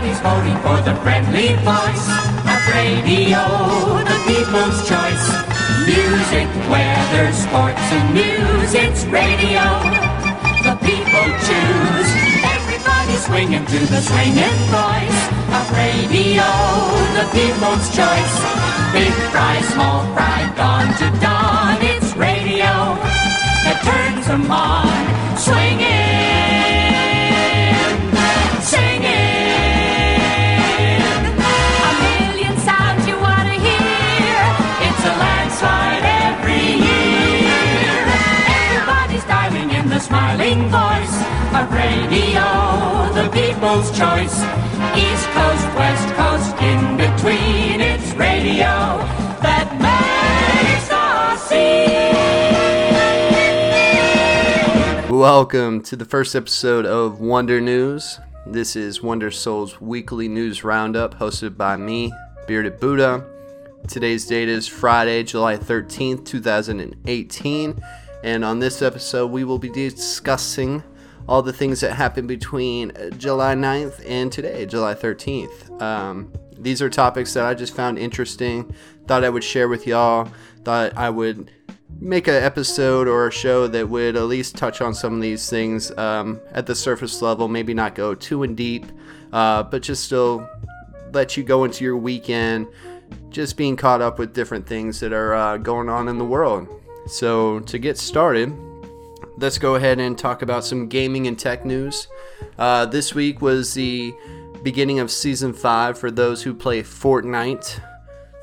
Everybody's voting for the friendly voice of radio, the people's choice. Music, weather, sports, and news, it's radio. The people choose. Everybody's swinging to the swinging voice of radio, the people's choice. Big fry, small fry, dawn to dawn, it's radio that turns them on. Swinging, radio, the people's choice. East Coast, West Coast, in between, it's radio that makes the scene. Welcome to the first episode of Wonder News. This is Wonder Soul's weekly news roundup hosted by me, Bearded Buddha. Today's date is Friday, July 13th, 2018, and on this episode, we will be discussing all the things that happened between July 9th and today, July 13th. Um, these are topics that I just found interesting, thought I would share with y'all, thought I would make an episode or a show that would at least touch on some of these things um, at the surface level, maybe not go too in deep, uh, but just still let you go into your weekend just being caught up with different things that are uh, going on in the world. So, to get started, let's go ahead and talk about some gaming and tech news. Uh, this week was the beginning of season 5 for those who play Fortnite.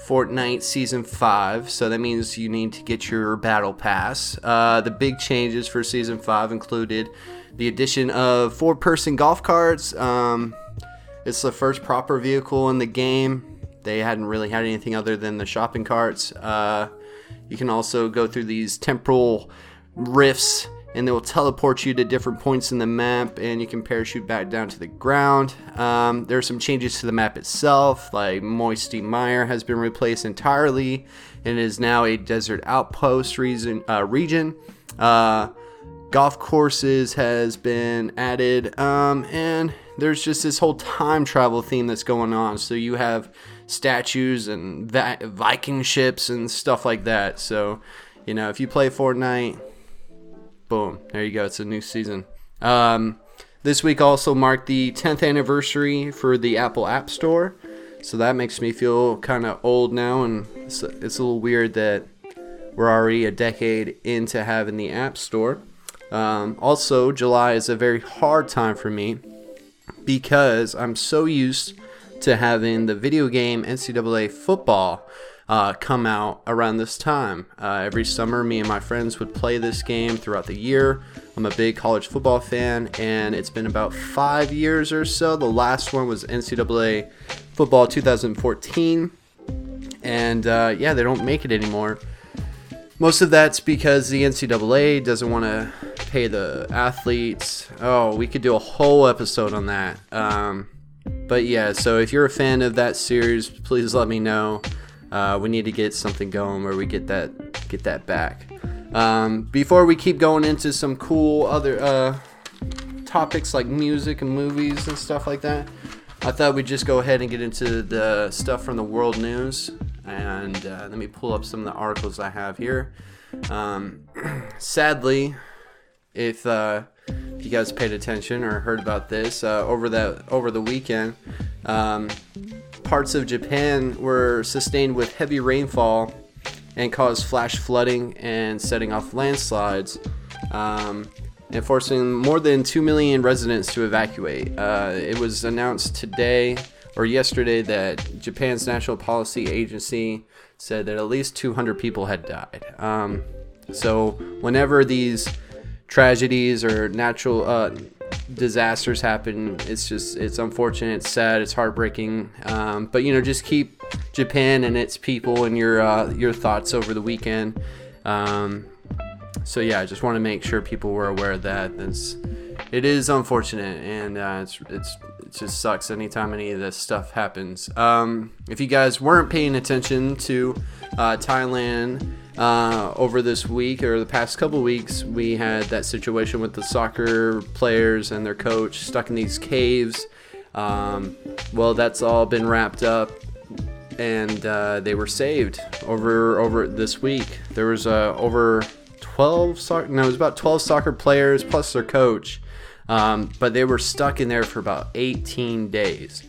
Fortnite Season 5, so that means you need to get your Battle Pass. Uh, the big changes for Season 5 included the addition of four person golf carts. Um, it's the first proper vehicle in the game. They hadn't really had anything other than the shopping carts. Uh, you can also go through these temporal rifts and they will teleport you to different points in the map and you can parachute back down to the ground. Um, there are some changes to the map itself, like Moisty Mire has been replaced entirely and is now a desert outpost reason, uh, region. Uh, golf courses has been added um, and there's just this whole time travel theme that's going on. So you have statues and Viking ships and stuff like that. So, you know, if you play Fortnite, boom, there you go. It's a new season. Um, this week also marked the 10th anniversary for the Apple App Store. So that makes me feel kind of old now, and it's, it's a little weird that we're already a decade into having the App Store. Um, also, July is a very hard time for me because I'm so used to having the video game NCAA football uh, come out around this time. Uh, every summer, me and my friends would play this game throughout the year. I'm a big college football fan, and it's been about five years or so. The last one was NCAA football 2014, and uh, yeah, they don't make it anymore. Most of that's because the NCAA doesn't want to pay the athletes. Oh, we could do a whole episode on that. Um, but yeah, so if you're a fan of that series, please let me know. Uh, we need to get something going where we get that get that back. Um, before we keep going into some cool other uh, topics like music and movies and stuff like that, I thought we'd just go ahead and get into the stuff from the world news. And uh, let me pull up some of the articles I have here. Um, sadly, if uh, if you guys paid attention or heard about this uh, over that over the weekend, um, parts of Japan were sustained with heavy rainfall and caused flash flooding and setting off landslides, um, and forcing more than two million residents to evacuate. Uh, it was announced today or yesterday that Japan's National Police Agency said that at least 200 people had died. Um, so whenever these tragedies or natural uh, disasters happen, it's just it's unfortunate, it's sad, it's heartbreaking. Um, but you know, just keep Japan and its people in your uh, your thoughts over the weekend. Um, so yeah, I just want to make sure people were aware of that. It's, it is unfortunate, and uh, it's it's it just sucks anytime any of this stuff happens. Um, if you guys weren't paying attention to uh, Thailand uh, over this week or the past couple weeks, we had that situation with the soccer players and their coach stuck in these caves. Um, well, that's all been wrapped up, and uh, they were saved over over this week. There was uh, over 12 soccer, no, it was about 12 soccer players plus their coach, um, but they were stuck in there for about 18 days.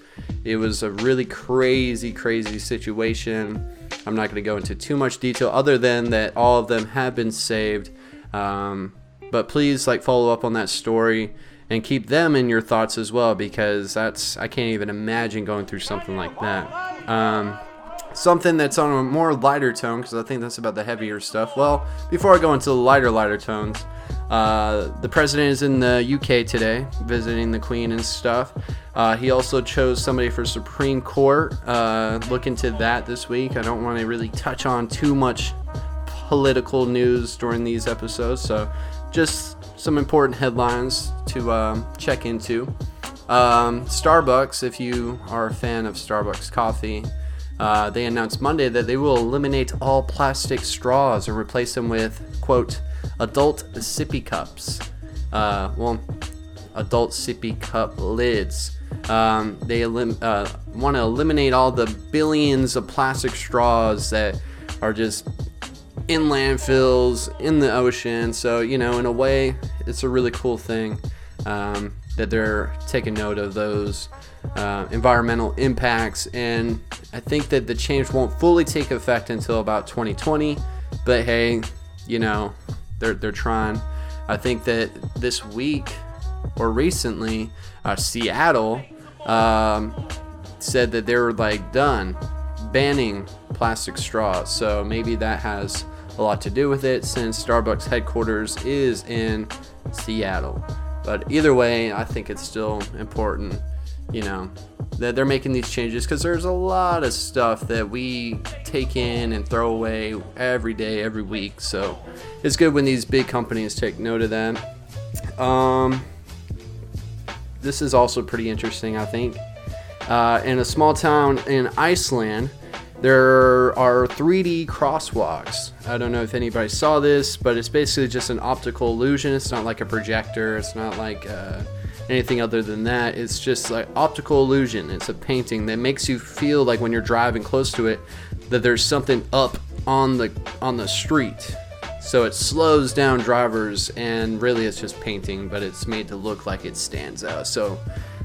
It was a really crazy, crazy situation. I'm not going to go into too much detail other than that all of them have been saved. Um, but please like follow up on that story and keep them in your thoughts as well because that's I can't even imagine going through something like that. Um, something that's on a more lighter tone because I think that's about the heavier stuff. Well, before I go into the lighter, lighter tones, uh, the president is in the UK today visiting the Queen and stuff. Uh, he also chose somebody for Supreme Court. Uh, look into that this week. I don't want to really touch on too much political news during these episodes, so just some important headlines to um, check into. Um, Starbucks, if you are a fan of Starbucks coffee, uh, they announced Monday that they will eliminate all plastic straws and replace them with, quote, adult sippy cups. Uh, well, adult sippy cup lids. Um, they elim- uh, want to eliminate all the billions of plastic straws that are just in landfills, in the ocean. So, you know, in a way, it's a really cool thing um, that they're taking note of those uh, environmental impacts. And I think that the change won't fully take effect until about 2020. But hey, you know, they're, they're trying. I think that this week or recently, uh, Seattle um, said that they were like done banning plastic straws. So maybe that has a lot to do with it since Starbucks headquarters is in Seattle. But either way, I think it's still important, you know, that they're making these changes because there's a lot of stuff that we take in and throw away every day, every week. So it's good when these big companies take note of that. Um, this is also pretty interesting, I think. Uh, in a small town in Iceland, there are 3D crosswalks. I don't know if anybody saw this, but it's basically just an optical illusion. It's not like a projector, it's not like uh, anything other than that. It's just like optical illusion. It's a painting that makes you feel like when you're driving close to it that there's something up on the on the street. So it slows down drivers and really it's just painting, but it's made to look like it stands out. So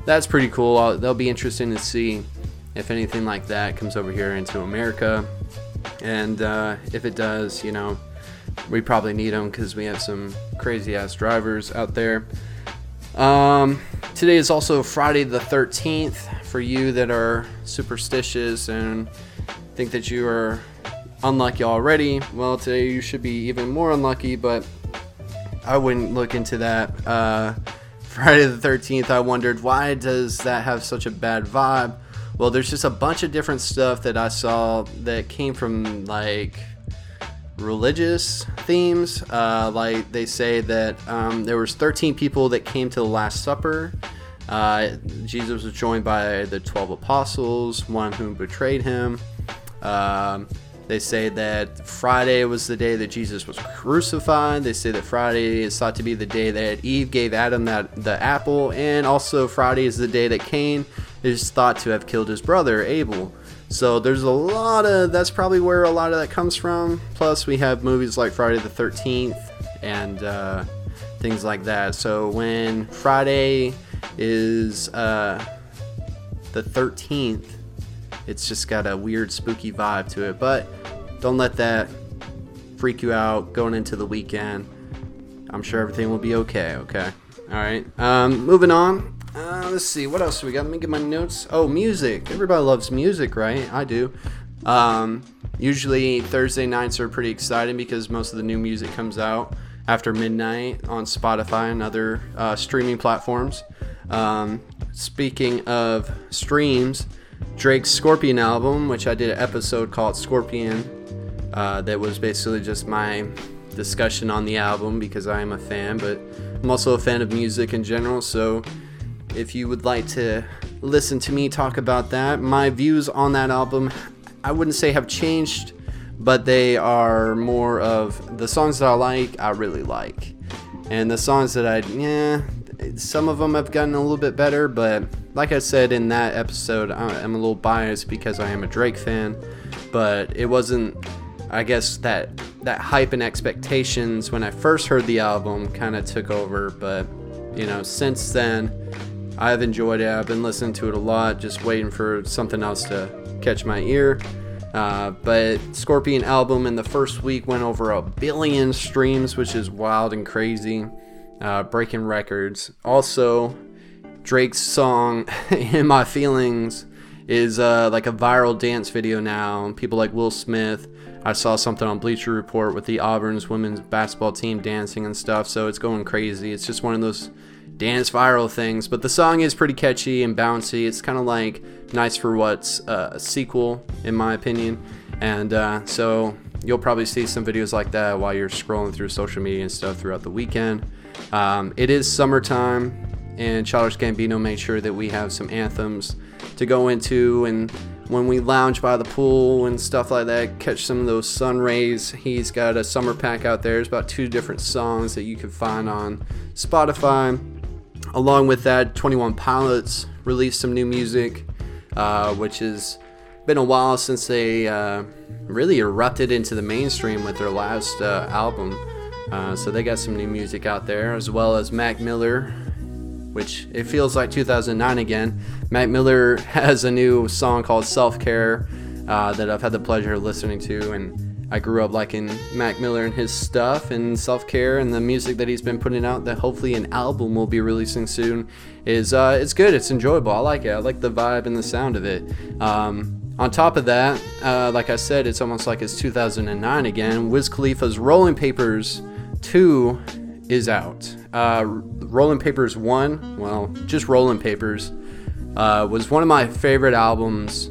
that's pretty cool. I'll, that'll be interesting to see if anything like that comes over here into America. And uh, if it does, you know, we probably need them because we have some crazy ass drivers out there. Um, today is also Friday the 13th for you that are superstitious and think that you are unlucky already. Well, today you should be even more unlucky, but I wouldn't look into that. Uh, Friday the 13th, I wondered why does that have such a bad vibe? Well, there's just a bunch of different stuff that I saw that came from like religious themes. Uh, like they say that um, there was 13 people that came to the Last Supper. Uh, Jesus was joined by the 12 apostles, one whom betrayed him. Um, they say that Friday was the day that Jesus was crucified. They say that Friday is thought to be the day that Eve gave Adam that the apple, and also Friday is the day that Cain is thought to have killed his brother Abel. So there's a lot of that's probably where a lot of that comes from. Plus, we have movies like Friday the 13th and uh, things like that. So when Friday is uh, the 13th, it's just got a weird, spooky vibe to it. But don't let that freak you out going into the weekend. I'm sure everything will be okay. Okay. All right. Um, moving on. Let's see. What else we got? Let me get my notes. Oh, music. Everybody loves music, right? I do. Um, usually Thursday nights are pretty exciting because most of the new music comes out after midnight on Spotify and other uh, streaming platforms. Um, speaking of streams, Drake's Scorpion album, which I did an episode called Scorpion, uh, that was basically just my discussion on the album because I am a fan, but I'm also a fan of music in general. So if you would like to listen to me talk about that, my views on that album, I wouldn't say have changed, but they are more of the songs that I like, I really like. And the songs that I, yeah, some of them have gotten a little bit better, but like I said in that episode, I'm a little biased because I am a Drake fan, but it wasn't. I guess that that hype and expectations when I first heard the album kind of took over, but you know, since then, I've enjoyed it. I've been listening to it a lot, just waiting for something else to catch my ear. Uh, but Scorpion album in the first week went over a billion streams, which is wild and crazy, uh, breaking records. Also, Drake's song "In My Feelings" is uh, like a viral dance video now. People like Will Smith. I saw something on Bleacher Report with the Auburn's women's basketball team dancing and stuff, so it's going crazy. It's just one of those dance viral things, but the song is pretty catchy and bouncy. It's kind of like nice for what's uh, a sequel, in my opinion. And uh, so you'll probably see some videos like that while you're scrolling through social media and stuff throughout the weekend. Um, it is summertime, and Childish Gambino made sure that we have some anthems to go into and when we lounge by the pool and stuff like that, catch some of those sun rays. He's got a summer pack out there. There's about two different songs that you can find on Spotify. Along with that, 21 Pilots released some new music, uh, which has been a while since they uh, really erupted into the mainstream with their last uh, album. Uh, so they got some new music out there, as well as Mac Miller, which it feels like 2009 again. Mac Miller has a new song called Self Care uh, that I've had the pleasure of listening to, and I grew up liking Mac Miller and his stuff and self care and the music that he's been putting out. That hopefully an album will be releasing soon. Is uh, it's good. It's enjoyable. I like it. I like the vibe and the sound of it. Um, on top of that, uh, like I said, it's almost like it's 2009 again. Wiz Khalifa's Rolling Papers 2 is out. Uh, Rolling Papers 1, well, just Rolling Papers, uh, was one of my favorite albums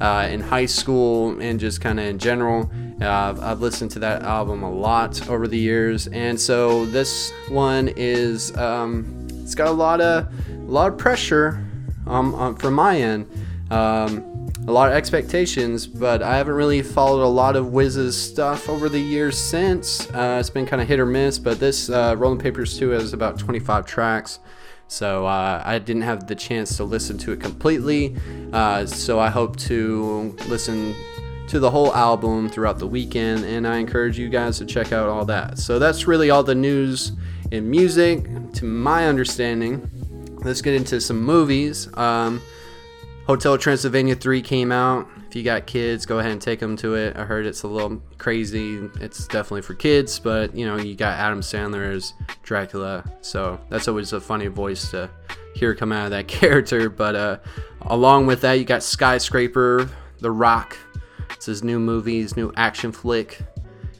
uh, in high school and just kind of in general. Uh, I've listened to that album a lot over the years, and so this one is um, it's got a lot of a lot of pressure um, um, from my end, um, a lot of expectations, but I haven't really followed a lot of Wiz's stuff over the years since. Uh, it's been kind of hit or miss, but this uh, Rolling Papers 2 has about 25 tracks. So uh, I didn't have the chance to listen to it completely. Uh, so I hope to listen to the whole album throughout the weekend, and I encourage you guys to check out all that. So that's really all the news in music, to my understanding. Let's get into some movies. Um, Hotel Transylvania 3 came out. If you got kids, go ahead and take them to it. I heard it's a little crazy. It's definitely for kids, but you know, you got Adam Sandler as Dracula, so that's always a funny voice to hear come out of that character. But uh, along with that, you got Skyscraper, The Rock, it's his new movie, his new action flick.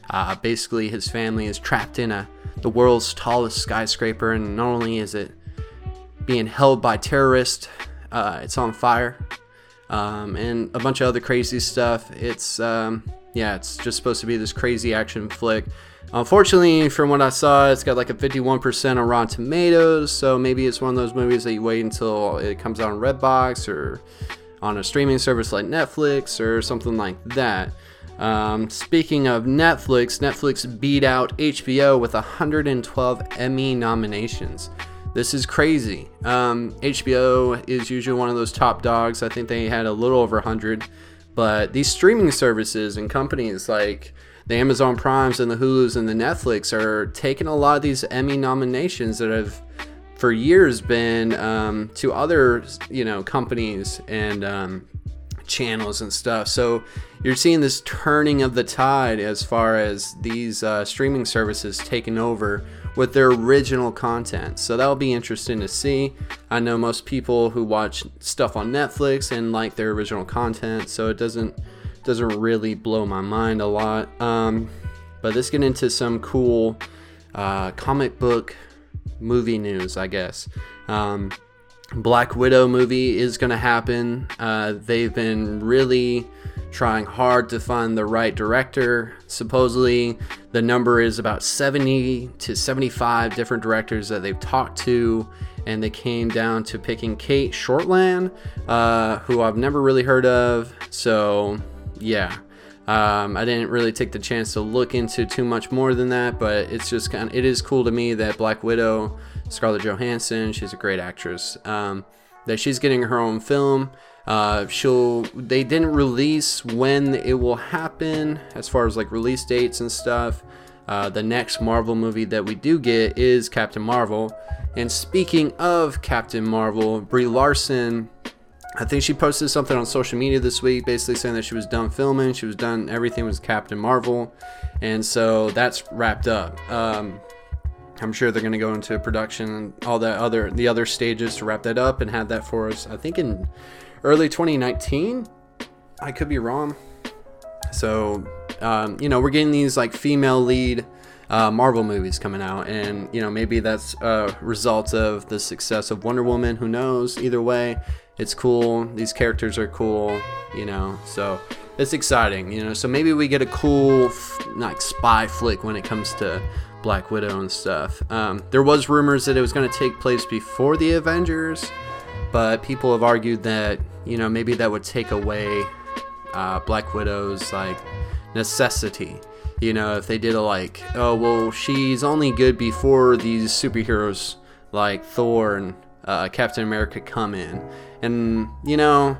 Uh, basically, his family is trapped in a the world's tallest skyscraper, and not only is it being held by terrorists, uh, it's on fire, um, and a bunch of other crazy stuff. It's um, yeah, it's just supposed to be this crazy action flick. Unfortunately, from what I saw, it's got like a 51% on Rotten Tomatoes, so maybe it's one of those movies that you wait until it comes out on Redbox or on a streaming service like Netflix or something like that. Um, speaking of Netflix, Netflix beat out HBO with 112 Emmy nominations. This is crazy. Um, HBO is usually one of those top dogs. I think they had a little over 100. But these streaming services and companies like the Amazon Primes and the Hulus and the Netflix are taking a lot of these Emmy nominations that have for years been um, to other you know companies and um, channels and stuff. So you're seeing this turning of the tide as far as these uh, streaming services taking over with their original content. So that'll be interesting to see. I know most people who watch stuff on Netflix and like their original content, so it doesn't doesn't really blow my mind a lot. Um, but let's get into some cool uh, comic book movie news, I guess. Um, Black Widow movie is going to happen. Uh, they've been really trying hard to find the right director. Supposedly, the number is about 70 to 75 different directors that they've talked to, and they came down to picking Cate Shortland, uh, who I've never really heard of. So, yeah. Um, I didn't really take the chance to look into too much more than that, but it's just kind of it is cool to me that Black Widow Scarlett Johansson. She's a great actress. Um, that she's getting her own film. Uh, she'll. They didn't release when it will happen as far as like release dates and stuff. Uh, the next Marvel movie that we do get is Captain Marvel. And speaking of Captain Marvel, Brie Larson I think she posted something on social media this week basically saying that she was done filming, she was done everything was Captain Marvel, and so that's wrapped up. Um, I'm sure they're going to go into production, and all that other the other stages to wrap that up and have that for us. I think in early 2019. I could be wrong. So, um, you know, we're getting these like female lead uh, Marvel movies coming out, and you know maybe that's a result of the success of Wonder Woman. Who knows? Either way, it's cool. These characters are cool, you know. So it's exciting, you know. So maybe we get a cool like spy flick when it comes to Black Widow and stuff. Um, there was rumors that it was going to take place before the Avengers, but people have argued that you know maybe that would take away uh, Black Widow's like necessity. You know, if they did a like, oh well, she's only good before these superheroes like Thor and uh, Captain America come in. And, you know,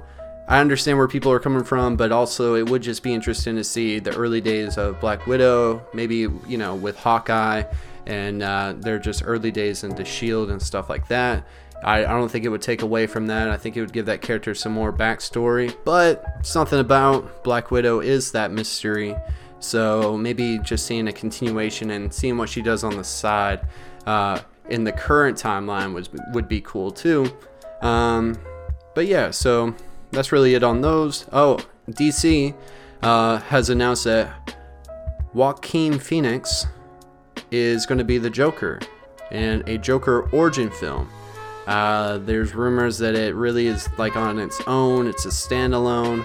I understand where people are coming from, but also it would just be interesting to see the early days of Black Widow, maybe, you know, with Hawkeye, and uh, they're just early days into S.H.I.E.L.D. and stuff like that. I, I don't think it would take away from that. I think it would give that character some more backstory, but something about Black Widow is that mystery. So maybe just seeing a continuation and seeing what she does on the side uh, in the current timeline was would be cool too. Um, but yeah, so that's really it on those. Oh, DC uh, has announced that Joaquin Phoenix is going to be the Joker in a Joker origin film. Uh, there's rumors that it really is like on its own, it's a standalone.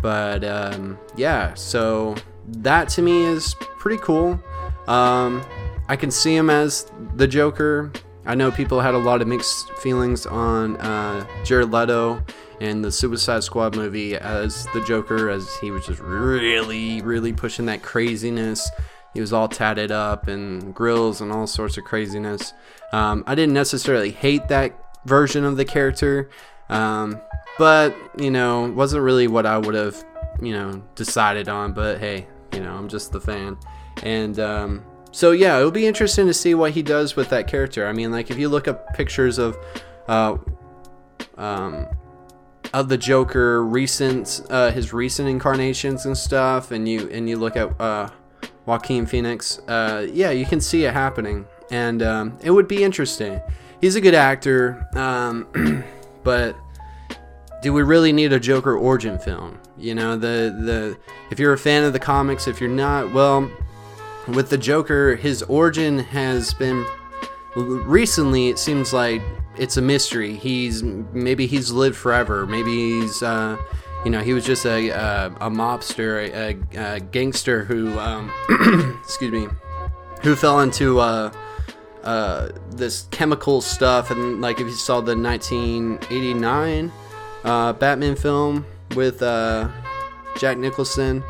But um, yeah, so that to me is pretty cool. Um, I can see him as the Joker. I know people had a lot of mixed feelings on uh, Jared Leto and the Suicide Squad movie as the Joker, as he was just really, really pushing that craziness. He was all tatted up and grills and all sorts of craziness. Um, I didn't necessarily hate that version of the character, um, but you know, wasn't really what I would have, you know, decided on. But hey, you know, I'm just the fan, and um, so yeah, it'll be interesting to see what he does with that character. I mean, like if you look up pictures of, uh, um, of the Joker recent, uh, his recent incarnations and stuff, and you and you look at uh, Joaquin Phoenix, uh, yeah, you can see it happening, and um, it would be interesting. He's a good actor, um, but do we really need a Joker origin film? You know, the the if you're a fan of the comics, if you're not, well with the Joker, his origin has been recently. It seems like it's a mystery. He's maybe he's lived forever. Maybe he's uh, you know he was just a a, a mobster, a, a, gangster who um, excuse me, who fell into uh, uh, this chemical stuff. And like if you saw the 1989 uh, Batman film with uh, Jack Nicholson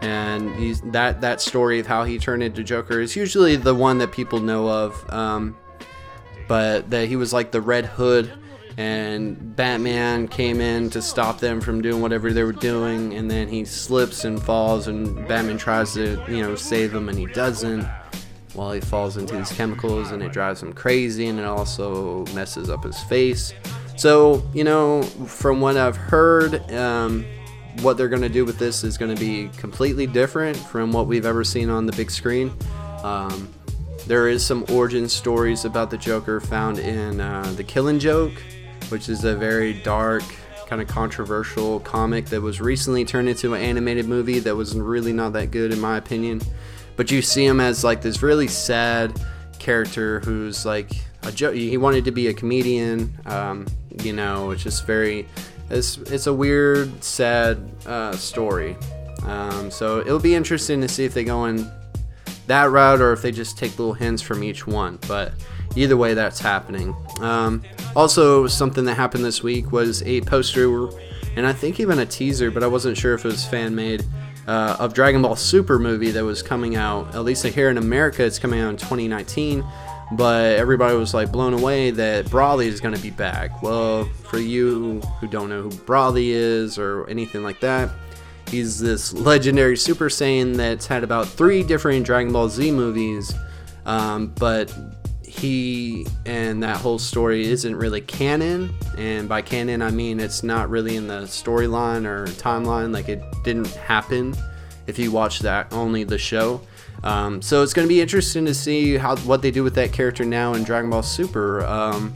and he's that that story of how he turned into Joker is usually the one that people know of. Um, but that he was like the Red Hood, and Batman came in to stop them from doing whatever they were doing, and then he slips and falls, and Batman tries to you know save him, and he doesn't. While he falls into these chemicals, and it drives him crazy, and it also messes up his face. So, you know, from what I've heard, um, what they're going to do with this is going to be completely different from what we've ever seen on the big screen. Um, there is some origin stories about the Joker found in uh, The Killing Joke, which is a very dark, kind of controversial comic that was recently turned into an animated movie that was really not that good, in my opinion. But you see him as like this really sad character who's like a joke. He wanted to be a comedian. Um, you know, it's just very it's it's a weird, sad uh, story. Um, so it'll be interesting to see if they go in that route or if they just take little hints from each one. But either way, that's happening. Um, also, something that happened this week was a poster, and I think even a teaser, but I wasn't sure if it was fan made. Uh, of Dragon Ball Super movie that was coming out, at least here in America, it's coming out in 2019. But everybody was like blown away that Broly is going to be back. Well, for you who don't know who Broly is or anything like that, he's this legendary Super Saiyan that's had about three different Dragon Ball Z movies, um, but he and that whole story isn't really canon. And by canon, I mean it's not really in the storyline or timeline, like it didn't happen if you watch that only the show. Um, so it's going to be interesting to see how what they do with that character now in Dragon Ball Super. Um,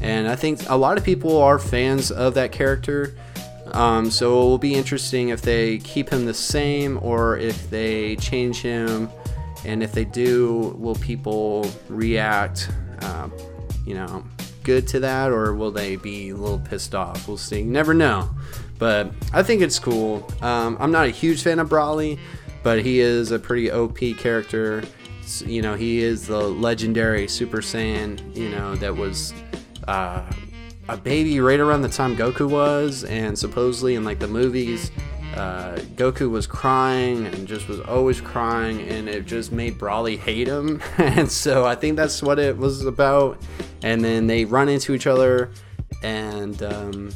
and I think a lot of people are fans of that character. Um, so it will be interesting if they keep him the same or if they change him. And if they do, will people react, uh, you know, good to that, or will they be a little pissed off? We'll see. Never know. But I think it's cool. Um, I'm not a huge fan of Broly but he is a pretty OP character. You know, he is the legendary Super Saiyan, you know, that was uh, a baby right around the time Goku was, and supposedly in like the movies, uh, Goku was crying and just was always crying, and it just made Broly hate him. and so I think that's what it was about. And then they run into each other, and um,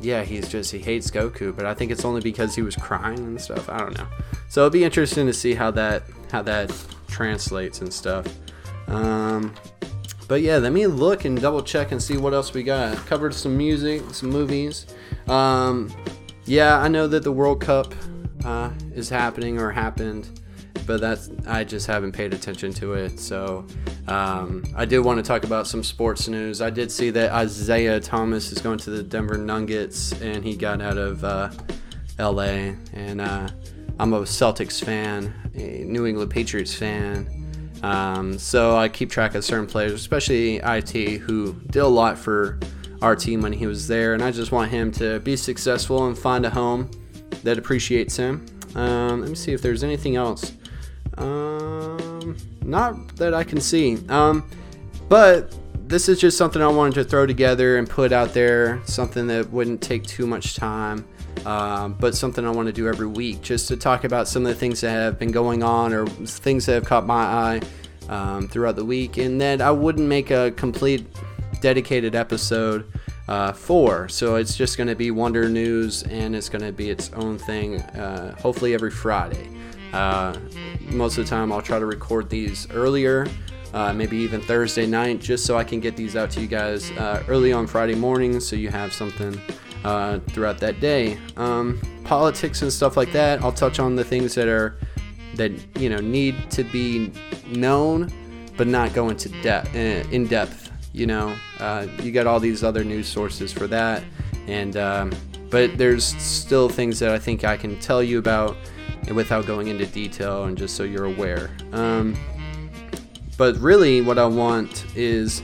yeah, he's just he hates Goku, but I think it's only because he was crying and stuff. I don't know. So it'll be interesting to see how that how that translates and stuff. Um, but yeah, let me look and double check and see what else we got. Covered some music, some movies. Um, yeah, I know that the World Cup uh, is happening or happened but that's I just haven't paid attention to it. So um, I did want to talk about some sports news. I did see that Isaiah Thomas is going to the Denver Nuggets, and he got out of uh, L.A. And uh, I'm a Celtics fan, a New England Patriots fan. Um, so I keep track of certain players, especially IT, who did a lot for our team when he was there, and I just want him to be successful and find a home that appreciates him. Um, let me see if there's anything else um, not that I can see. Um, but this is just something I wanted to throw together and put out there. Something that wouldn't take too much time, um, but something I want to do every week, just to talk about some of the things that have been going on or things that have caught my eye um, throughout the week, and then I wouldn't make a complete dedicated episode. Uh, for. So it's just going to be Wonder News and it's going to be its own thing, uh, hopefully every Friday. Uh, most of the time, I'll try to record these earlier, uh, maybe even Thursday night, just so I can get these out to you guys uh, early on Friday morning so you have something uh, throughout that day. Um, politics and stuff like that, I'll touch on the things that are that you know need to be known, but not go into depth uh, in depth. You know, uh, you got all these other news sources for that, and um, but there's still things that I think I can tell you about without going into detail and just so you're aware. Um, but really, what I want is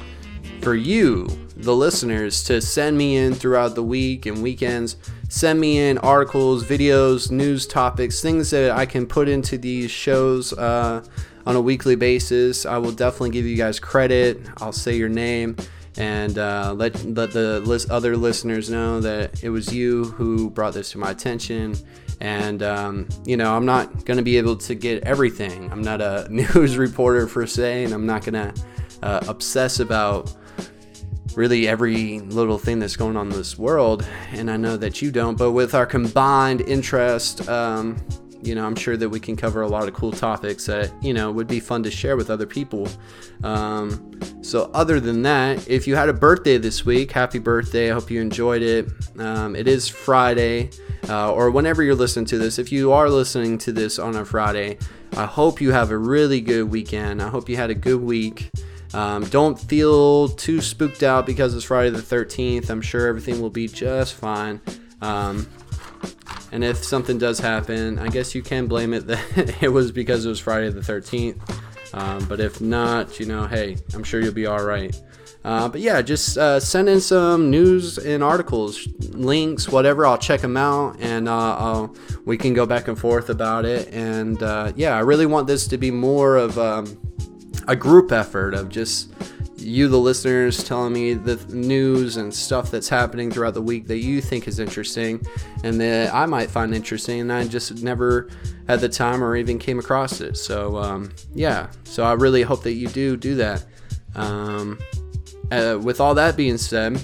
for you, the listeners, to send me in throughout the week and weekends. Send me in articles, videos, news topics, things that I can put into these shows uh, on a weekly basis. I will definitely give you guys credit. I'll say your name and uh, let let the list, other listeners know that it was you who brought this to my attention. And um, you know, I'm not going to be able to get everything. I'm not a news reporter per se, and I'm not going to uh, obsess about really every little thing that's going on in this world. And I know that you don't. But with our combined interest, um, you know, I'm sure that we can cover a lot of cool topics that, you know, would be fun to share with other people. Um, so, other than that, if you had a birthday this week, happy birthday. I hope you enjoyed it. Um, it is Friday, uh, or whenever you're listening to this. If you are listening to this on a Friday, I hope you have a really good weekend. I hope you had a good week. Um, don't feel too spooked out because it's Friday the 13th. I'm sure everything will be just fine. Um, and if something does happen, I guess you can blame it that it was because it was Friday the 13th. Um, but if not, you know, hey, I'm sure you'll be all right. Uh, but yeah, just uh, send in some news and articles, links, whatever. I'll check them out, and uh, we can go back and forth about it. And uh, yeah, I really want this to be more of um, a group effort of just you, the listeners, telling me the news and stuff that's happening throughout the week that you think is interesting and that I might find interesting, and I just never had the time or even came across it. So, um, yeah, so I really hope that you do do that. Um, uh, with all that being said,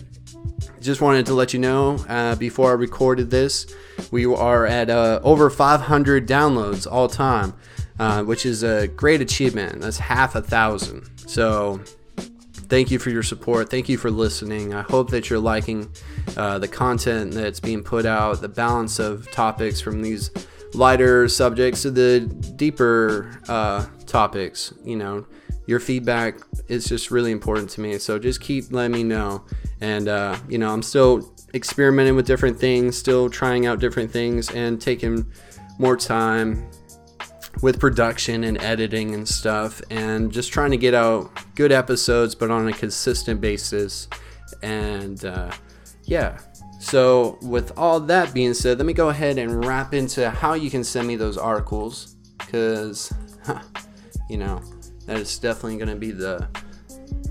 just wanted to let you know uh, before I recorded this, we are at uh, over 500 downloads all time, uh, which is a great achievement. That's half a thousand. So, thank you for your support. Thank you for listening. I hope that you're liking uh, the content that's being put out, the balance of topics from these lighter subjects to the deeper uh, topics. You know, your feedback is just really important to me. So just keep letting me know. And, uh, you know, I'm still experimenting with different things, still trying out different things, and taking more time with production and editing and stuff, and just trying to get out good episodes, but on a consistent basis. And, uh, yeah. So, with all that being said, let me go ahead and wrap into how you can send me those articles because, you know, that is definitely going to be the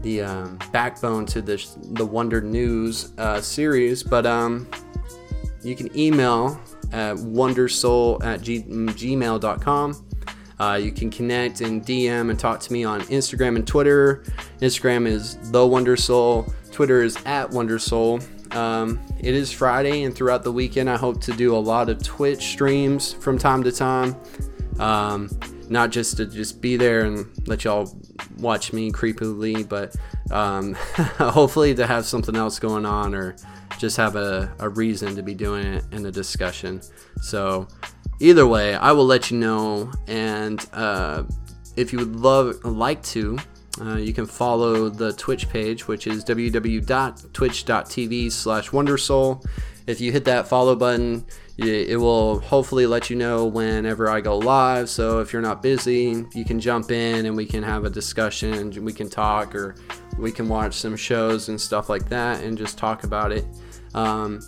the um, backbone to this the Wonder News uh, series. But um, you can email at wondersoul at g- gmail.com. Uh, you can connect and DM and talk to me on Instagram and Twitter. Instagram is the Wonder Soul. Twitter is at Wondersoul. Um, it is Friday, and throughout the weekend, I hope to do a lot of Twitch streams from time to time. Um, not just to just be there and let y'all watch me creepily, but um, hopefully to have something else going on or just have a, a reason to be doing it in a discussion. So, either way, I will let you know. And uh, if you would love like to, uh, you can follow the Twitch page, which is www.twitch.tv slash wondersoul. If you hit that follow button, it will hopefully let you know whenever I go live. So if you're not busy, you can jump in and we can have a discussion. We can talk or we can watch some shows and stuff like that and just talk about it. Um,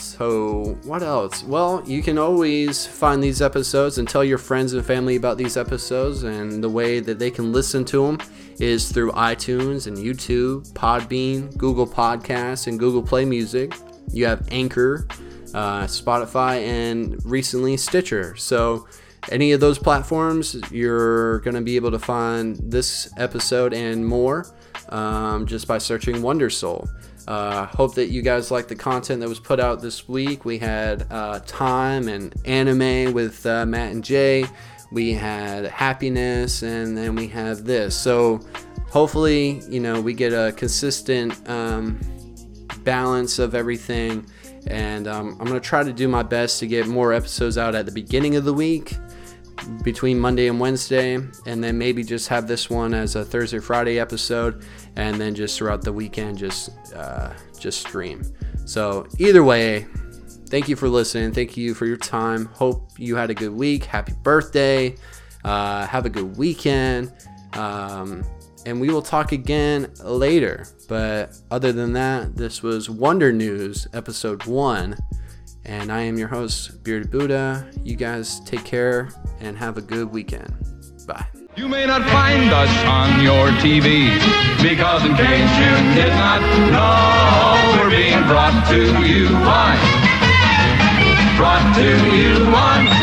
so, what else? Well, you can always find these episodes and tell your friends and family about these episodes. And the way that they can listen to them is through iTunes and YouTube, Podbean, Google Podcasts, and Google Play Music. You have Anchor, uh, Spotify, and recently Stitcher. So, any of those platforms, you're going to be able to find this episode and more um, just by searching Wonder Soul. Uh, hope that you guys like the content that was put out this week. We had uh, time and anime with uh, Matt and Jay. We had happiness, and then we have this. So hopefully, you know, we get a consistent um, balance of everything. And um, I'm to try to do my best to get more episodes out at the beginning of the week between Monday and Wednesday, and then maybe just have this one as a Thursday Friday episode, and then just throughout the weekend just uh, just stream. So either way, thank you for listening. Thank you for your time. Hope you had a good week. Happy birthday. Uh, have a good weekend. Um, and we will talk again later. But other than that, this was Wonder News, episode one. And I am your host, Bearded Buddha. You guys take care and have a good weekend. Bye. You may not find us on your TV because, in case you did not know, we're being brought to you by, brought to you on